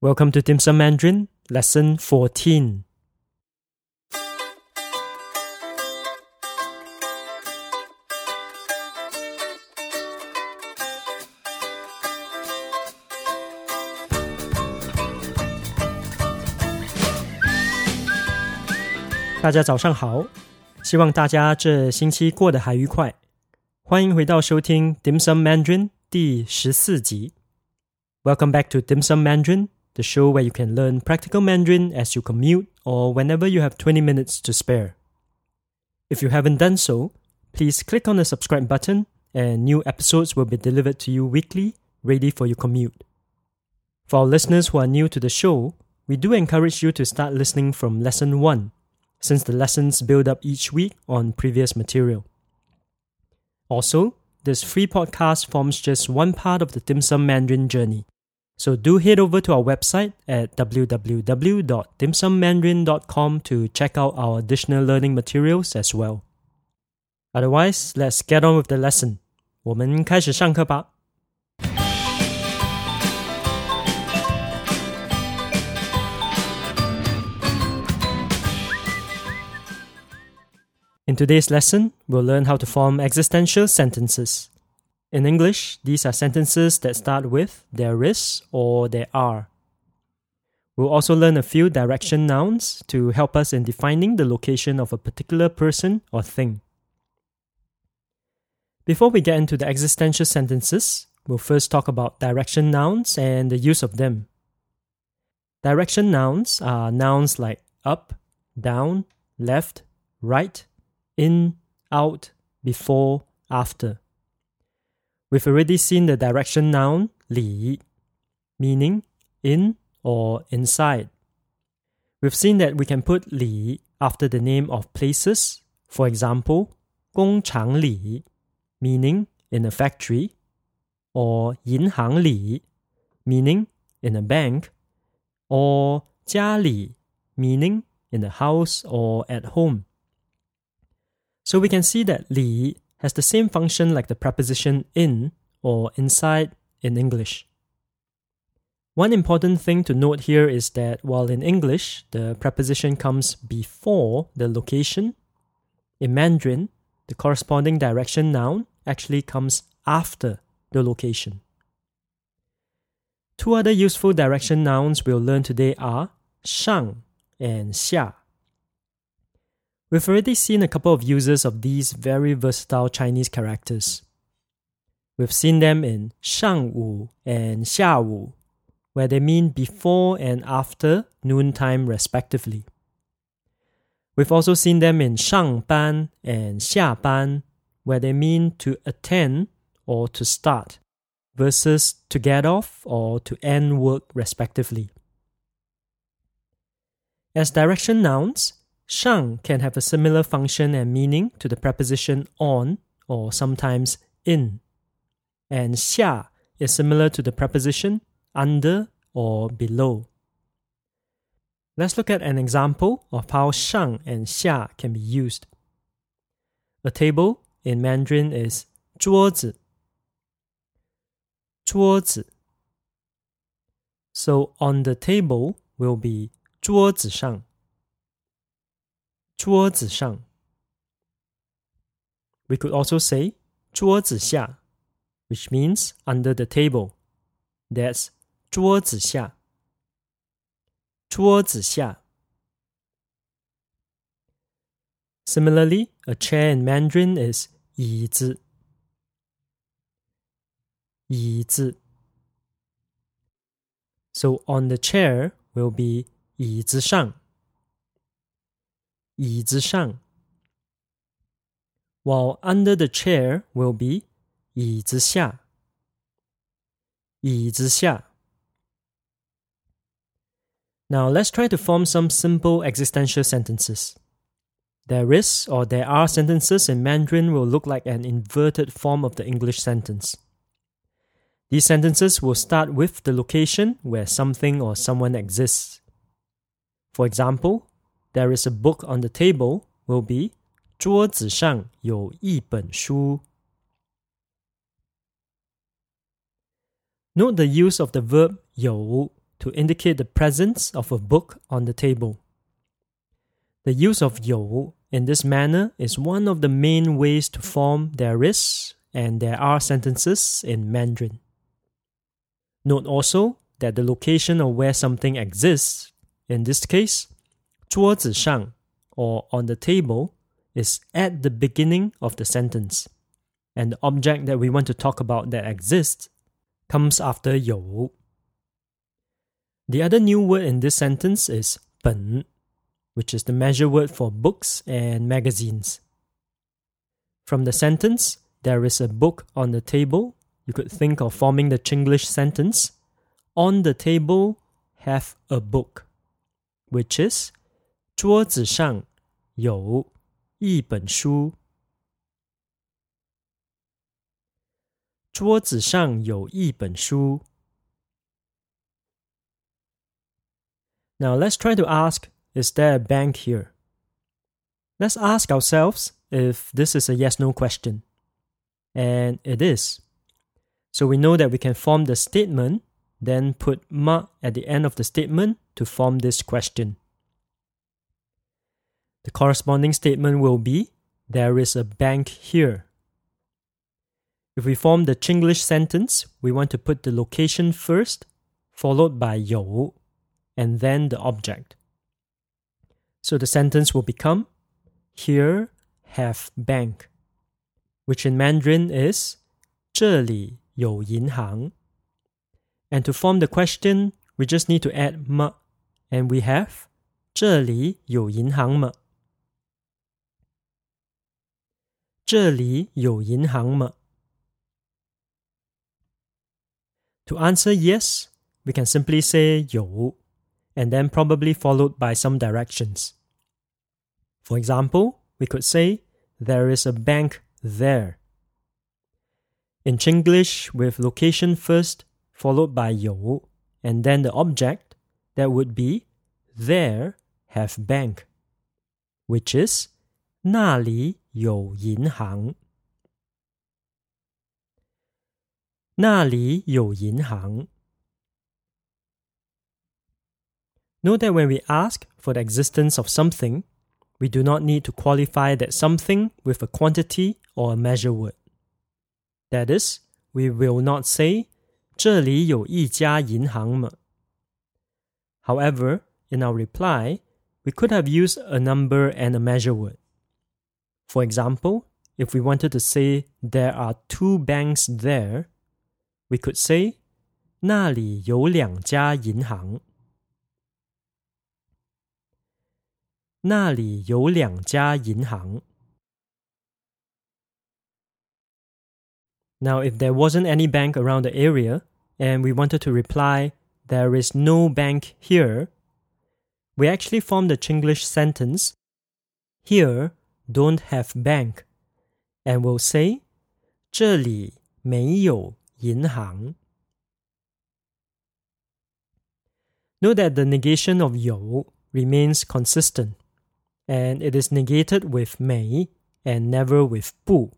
Welcome to Dim Sum Mandarin, Lesson 14. 大家早上好，希望大家这星期过得还愉快。欢迎回到收听 Dim Sum Mandarin 第十四集。Welcome back to Dim Sum Mandarin, The show where you can learn practical Mandarin as you commute or whenever you have 20 minutes to spare. If you haven't done so, please click on the subscribe button and new episodes will be delivered to you weekly, ready for your commute. For our listeners who are new to the show, we do encourage you to start listening from lesson 1 since the lessons build up each week on previous material. Also, this free podcast forms just one part of the Dim Sum Mandarin journey. So do head over to our website at www.dimsummandarin.com to check out our additional learning materials as well. Otherwise, let's get on with the lesson. 我们开始上课吧。In today's lesson, we'll learn how to form existential sentences. In English, these are sentences that start with there is or there are. We'll also learn a few direction nouns to help us in defining the location of a particular person or thing. Before we get into the existential sentences, we'll first talk about direction nouns and the use of them. Direction nouns are nouns like up, down, left, right, in, out, before, after. We've already seen the direction noun 里, meaning in or inside. We've seen that we can put 里 after the name of places, for example, 工厂里, meaning in a factory, or 银行里, meaning in a bank, or 家里, meaning in a house or at home. So we can see that li has the same function like the preposition in or inside in English. One important thing to note here is that while in English the preposition comes before the location, in Mandarin the corresponding direction noun actually comes after the location. Two other useful direction nouns we'll learn today are shang and xia. We've already seen a couple of uses of these very versatile Chinese characters. We've seen them in 上午 and 下午, where they mean before and after noontime respectively. We've also seen them in 上班 and 下班, where they mean to attend or to start, versus to get off or to end work respectively. As direction nouns, Shang can have a similar function and meaning to the preposition on or sometimes in. And xia is similar to the preposition under or below. Let's look at an example of how shang and xia can be used. A table in Mandarin is 桌子,桌子. So on the table will be 桌子上 桌子上. We could also say 桌子下, which means under the table. That's 桌子下。桌子下。Similarly, a chair in Mandarin is 椅子。椅子。So on the chair will be 椅子上。 椅子上，while under the chair will be 椅子下。椅子下。Now let's try to form some simple existential sentences. There is or there are sentences in Mandarin will look like an inverted form of the English sentence. These sentences will start with the location where something or someone exists. For example, there is a book on the table will be 桌子上有一本书. Note the use of the verb 有 to indicate the presence of a book on the table. The use of 有 in this manner is one of the main ways to form there is and there are sentences in Mandarin. Note also that the location of where something exists, in this case, 桌子上 or on the table, is at the beginning of the sentence, and the object that we want to talk about that exists comes after 有. The other new word in this sentence is 本 which is the measure word for books and magazines. From the sentence, there is a book on the table. You could think of forming the Chinglish sentence on the table have a book, which is 桌子上有一本书。桌子上有一本书。Now let's try to ask is there a bank here? Let's ask ourselves if this is a yes no question. And it is. So we know that we can form the statement, then put ma at the end of the statement to form this question. The corresponding statement will be There is a bank here. If we form the Chinglish sentence, we want to put the location first, followed by 有, and then the object. So the sentence will become Here have bank, which in Mandarin is 这里有银行. And to form the question, we just need to add 么, and we have 这里有银行吗? 这里有银行吗? To answer yes, we can simply say 有 and then probably followed by some directions. For example, we could say, There is a bank there. In Chinglish, with location first, followed by 有, and then the object, that would be, There have bank, which is, 那里 有银行。那里有银行。Note that when we ask for the existence of something, we do not need to qualify that something with a quantity or a measure word. That is, we will not say 这里有一家银行吗? However, in our reply, we could have used a number and a measure word. For example, if we wanted to say there are two banks there, we could say 那里有两家银行。那里有两家银行。Now, if there wasn't any bank around the area and we wanted to reply, there is no bank here, we actually form the Chinglish sentence, here don't have bank, and we'll say, 这里没有银行. Note that the negation of 有 remains consistent and it is negated with 没 and never with 不.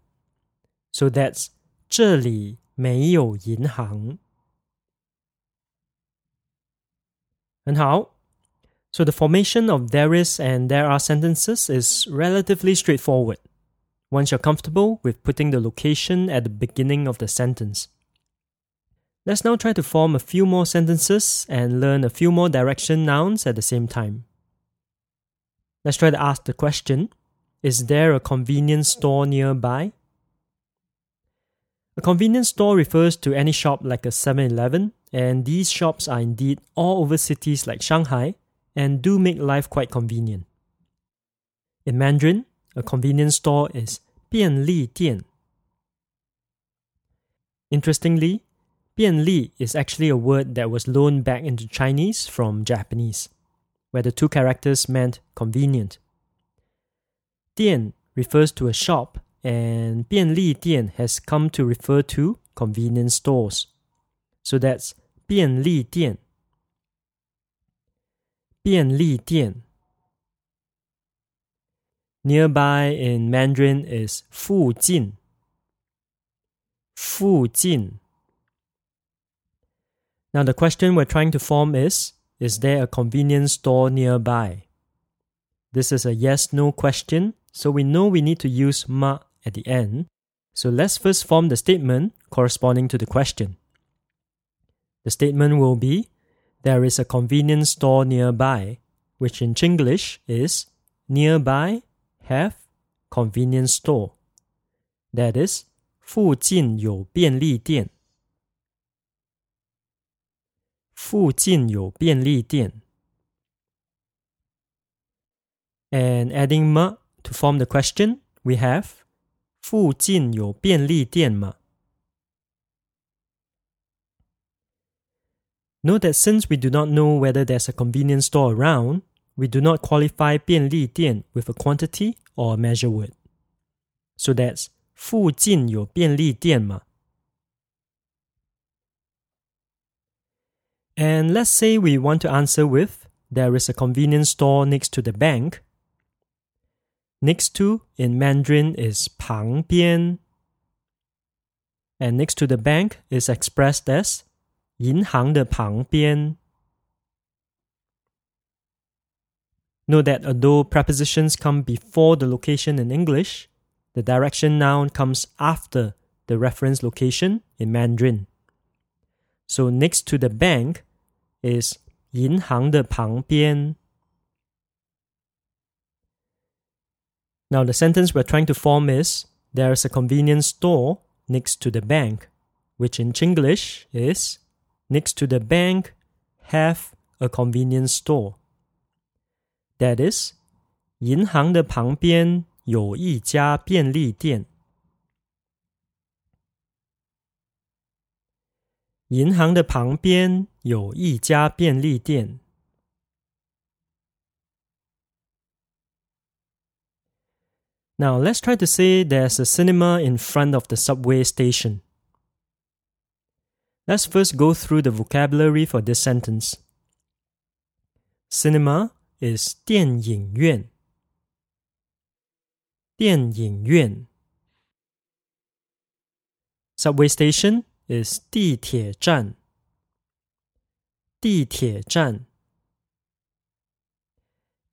So that's 这里没有银行。很好。 So the formation of there is and there are sentences is relatively straightforward once you're comfortable with putting the location at the beginning of the sentence. Let's now try to form a few more sentences and learn a few more direction nouns at the same time. Let's try to ask the question Is there a convenience store nearby? A convenience store refers to any shop like a 7 Eleven, and these shops are indeed all over cities like Shanghai and do make life quite convenient. In Mandarin, a convenience store is 便利店. Interestingly, 便利 is actually a word that was loaned back into Chinese from Japanese where the two characters meant convenient. Dian refers to a shop, and 便利店 has come to refer to convenience stores. So that's 便利店. 便利店. Nearby in Mandarin is 附近.附近. Now, the question we're trying to form is Is there a convenience store nearby? This is a yes no question, so we know we need to use ma at the end. So let's first form the statement corresponding to the question. The statement will be There is a convenience store nearby, which in Chinglish is nearby have convenience store. That is, 附近有便利店。附近有便利店。And adding 吗 to form the question, we have 附近有便利店吗 Note that since we do not know whether there's a convenience store around, we do not qualify 便利店 with a quantity or a measure word. So that's 附近有便利店吗 And let's say we want to answer with there is a convenience store next to the bank. Next to in Mandarin is 旁边. And next to the bank is expressed as 银行的旁边. Note that although prepositions come before the location in English, the direction noun comes after the reference location in Mandarin. So next to the bank is 银行的旁边. Now the sentence we're trying to form is there is a convenience store next to the bank, which in Chinglish is next to the bank have a convenience store. That is, 银行的旁边有一家便利店。银行的旁边有一家便利店。Now let's try to say there's a cinema in front of the subway station. Let's first go through the vocabulary for this sentence. Cinema is 电影院。电影院。Subway station is 地铁站。地铁站。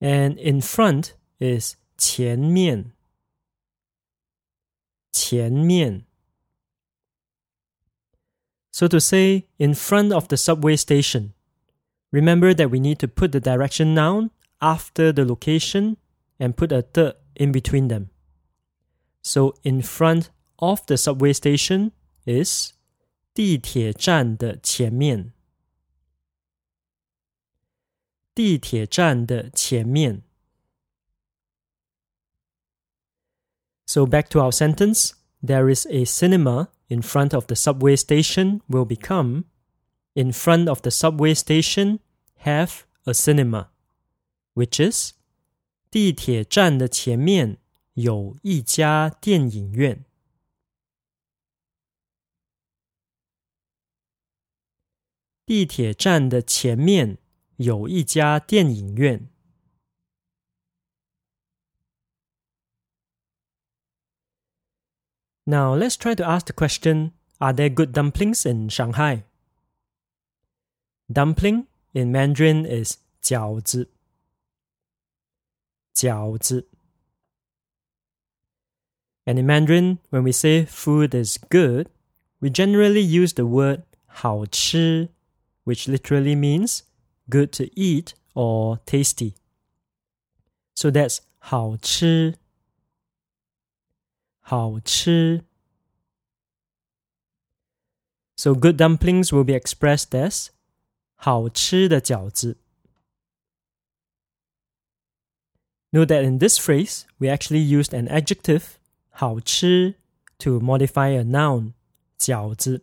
And in front is 前面。前面。 So to say in front of the subway station, remember that we need to put the direction noun after the location and put a the in between them. So in front of the subway station is 地铁站的前面。地铁站的前面。So back to our sentence, there is a cinema in front of the subway station will become in front of the subway station have a cinema, which is 地铁站的前面有一家电影院。地铁站的前面有一家电影院。 Now let's try to ask the question Are there good dumplings in Shanghai? Dumpling in Mandarin is 饺子。饺子。And in Mandarin, when we say food is good, we generally use the word 好吃 which literally means good to eat or tasty. So that's 好吃, 好吃. So good dumplings will be expressed as 好吃的饺子. Note that in this phrase, we actually used an adjective 好吃 to modify a noun 饺子.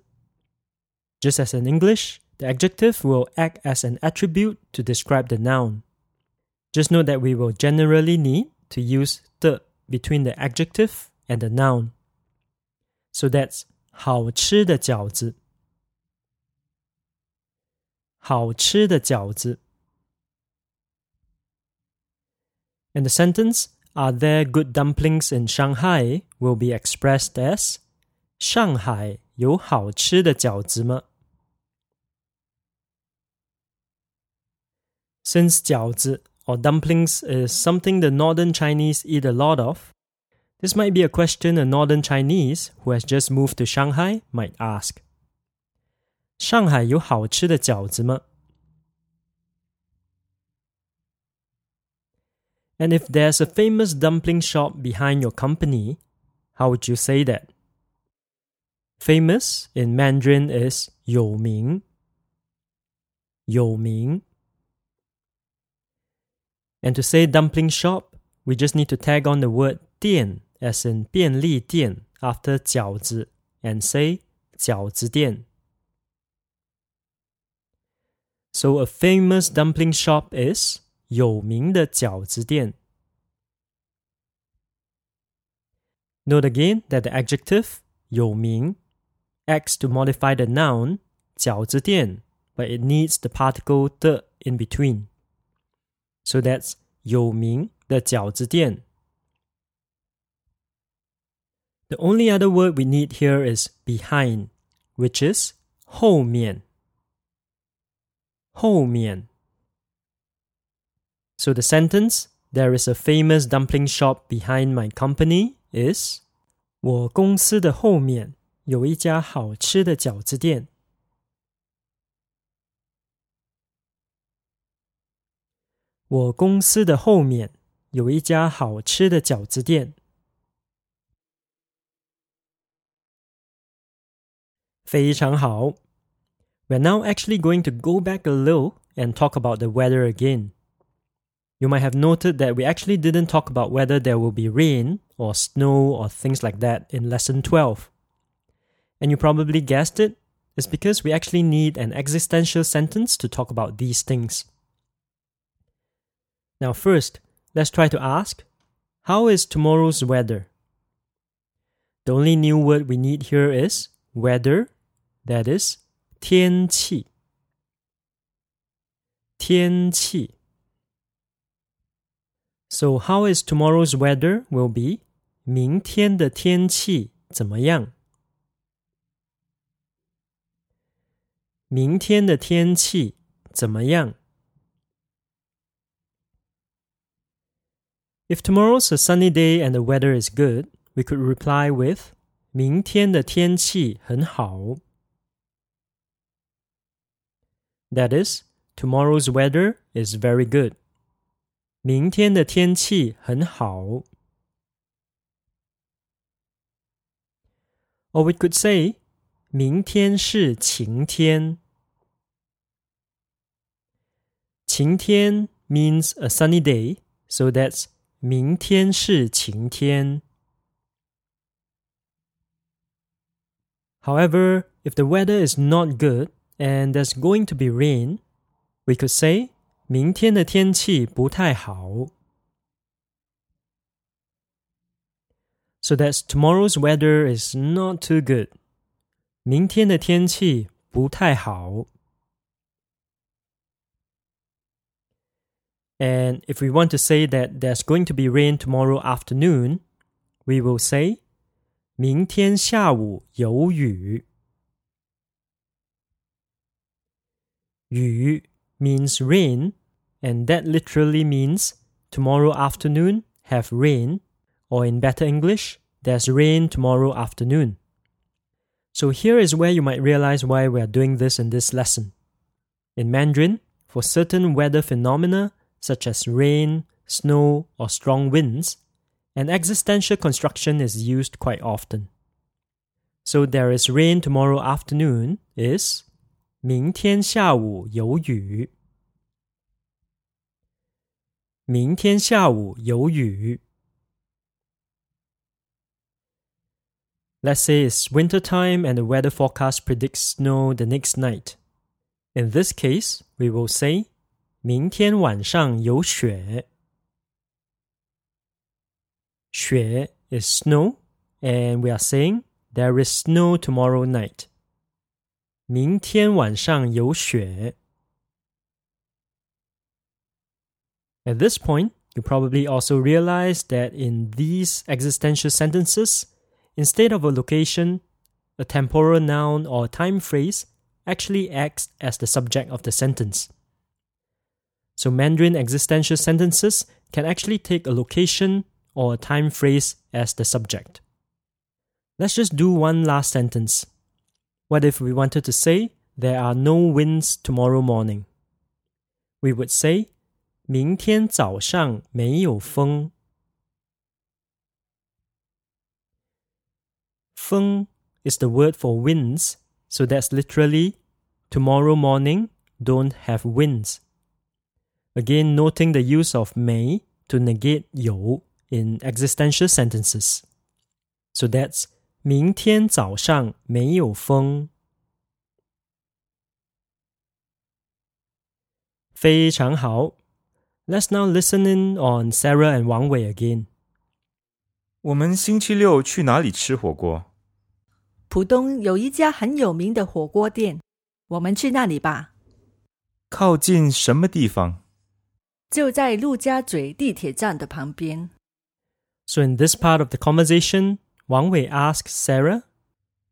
Just as in English, the adjective will act as an attribute to describe the noun. Just note that we will generally need to use the between the adjective and the noun. So that's 好吃的饺子。好吃的饺子。And the sentence, Are there good dumplings in Shanghai? will be expressed as 上海有好吃的饺子吗？ Since 饺子 or dumplings is something the northern Chinese eat a lot of, this might be a question a northern Chinese who has just moved to Shanghai might ask. 上海有好吃的饺子吗？and if there's a famous dumpling shop behind your company, how would you say that? Famous in Mandarin is 有名.有名. And to say dumpling shop, we just need to tag on the word 店 as in 便利店 after 饺子 and say 饺子店. So a famous dumpling shop is 有名的饺子店。Note again that the adjective 有名 acts to modify the noun 饺子店, but it needs the particle 的 in between. So that's 有名的饺子店. The only other word we need here is behind, which is 后面。后面 so the sentence, there is a famous dumpling shop behind my company, is 我公司的后面有一家好吃的饺子店。我公司的后面有一家好吃的饺子店。 非常好。We're now actually going to go back a little and talk about the weather again. You might have noted that we actually didn't talk about whether there will be rain or snow or things like that in lesson 12. And you probably guessed it, it's because we actually need an existential sentence to talk about these things. Now, first, let's try to ask How is tomorrow's weather? The only new word we need here is weather, that is 天气.天气. So how is tomorrow's weather will be 明天的天气怎么样？明天的天气怎么样？If tomorrow's a sunny day and the weather is good, we could reply with 明天的天气很好。 That is, tomorrow's weather is very good. 明天的天气很好。Or we could say，明天是晴天。晴天 means a sunny day, so that's 明天是晴天。However, if the weather is not good and there's going to be rain, we could say 明天的天气不太好。So that tomorrow's weather is not too good. 明天的天气不太好。And if we want to say that there's going to be rain tomorrow afternoon, we will say 明天下午有雨。 雨 means rain, and that literally means tomorrow afternoon have rain, or in better English, there's rain tomorrow afternoon. So here is where you might realize why we are doing this in this lesson. In Mandarin, for certain weather phenomena such as rain, snow, or strong winds, an existential construction is used quite often. So there is rain tomorrow afternoon is 明天下午有雨。明天下午有雨。Let's say it's winter time and the weather forecast predicts snow the next night. In this case, we will say 明天晚上有雪。雪 is snow, and we are saying there is snow tomorrow night. 明天晚上有雪。At this point, you probably also realize that in these existential sentences, instead of a location, a temporal noun or time phrase actually acts as the subject of the sentence. So Mandarin existential sentences can actually take a location or a time phrase as the subject. Let's just do one last sentence. What if we wanted to say there are no winds tomorrow morning? We would say 明天早上没有风。风 is the word for winds, so that's literally tomorrow morning don't have winds. Again, noting the use of may to negate 有 in existential sentences. So that's 明天早上没有风。非常好。Let's now listen in on Sarah and Wang Wei again. 我们星期六去哪里吃火锅？浦东有一家很有名的火锅店，我们去那里吧。靠近什么地方？就在陆家嘴地铁站的旁边。So in this part of the conversation, Wang Wei asks Sarah,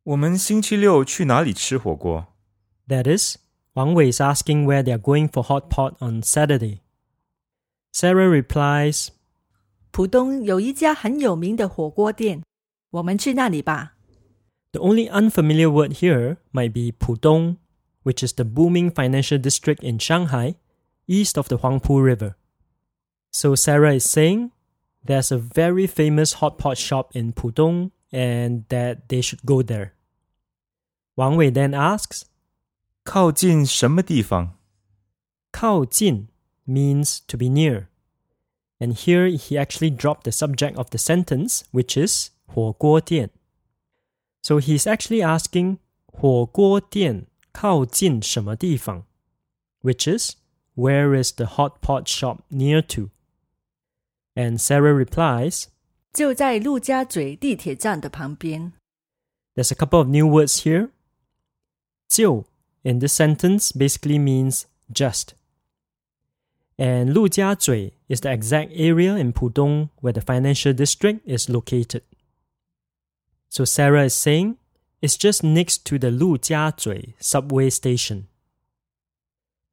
我们星期六去哪里吃火锅？ that is, Wang Wei is asking where they are going for hot pot on Saturday. Sarah replies, 浦东有一家很有名的火锅店，我们去那里吧。 The only unfamiliar word here might be Pudong, which is the booming financial district in Shanghai, east of the Huangpu River. So Sarah is saying there's a very famous hot pot shop in Pudong and that they should go there. Wang Wei then asks, 靠近什么地方？靠近 means to be near. And here he actually dropped the subject of the sentence, which is 火锅店. So he's actually asking 火锅店靠近什么地方? Which is where is the hot pot shop near to? And Sarah replies, 就在陆家嘴地铁站的旁边。 there's a couple of new words here. 就 in this sentence basically means just. And Lujiazui is the exact area in Pudong where the financial district is located. So Sarah is saying it's just next to the Lujiazui subway station.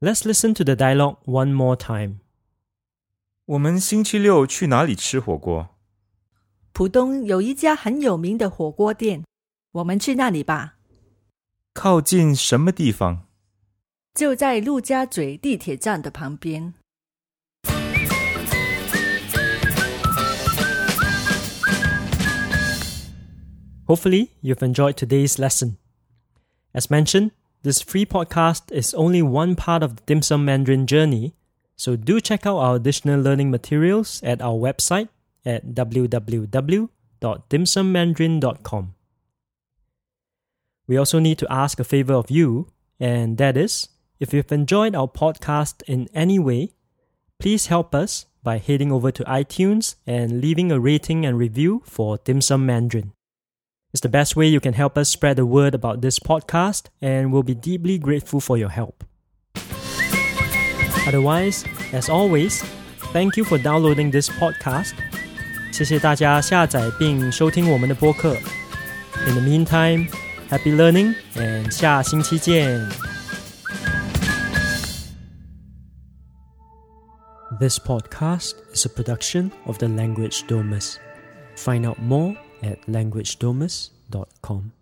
Let's listen to the dialogue one more time. 我们星期六去哪里吃火锅？浦东有一家很有名的火锅店，我们去那里吧。靠近什么地方？就在陆家嘴地铁站的旁边。 Hopefully, you've enjoyed today's lesson. As mentioned, this free podcast is only one part of the Dim Sum Mandarin journey, so do check out our additional learning materials at our website at www.dimsummandarin.com. We also need to ask a favor of you, and that is if you've enjoyed our podcast in any way, please help us by heading over to iTunes and leaving a rating and review for Dim Sum Mandarin. It's the best way you can help us spread the word about this podcast, and we'll be deeply grateful for your help. Otherwise, as always, thank you for downloading this podcast. 谢谢大家下载并收听我们的播客。In the meantime, happy learning and 下星期见。This podcast is a production of the Language Domus. Find out more at languagedomus.com.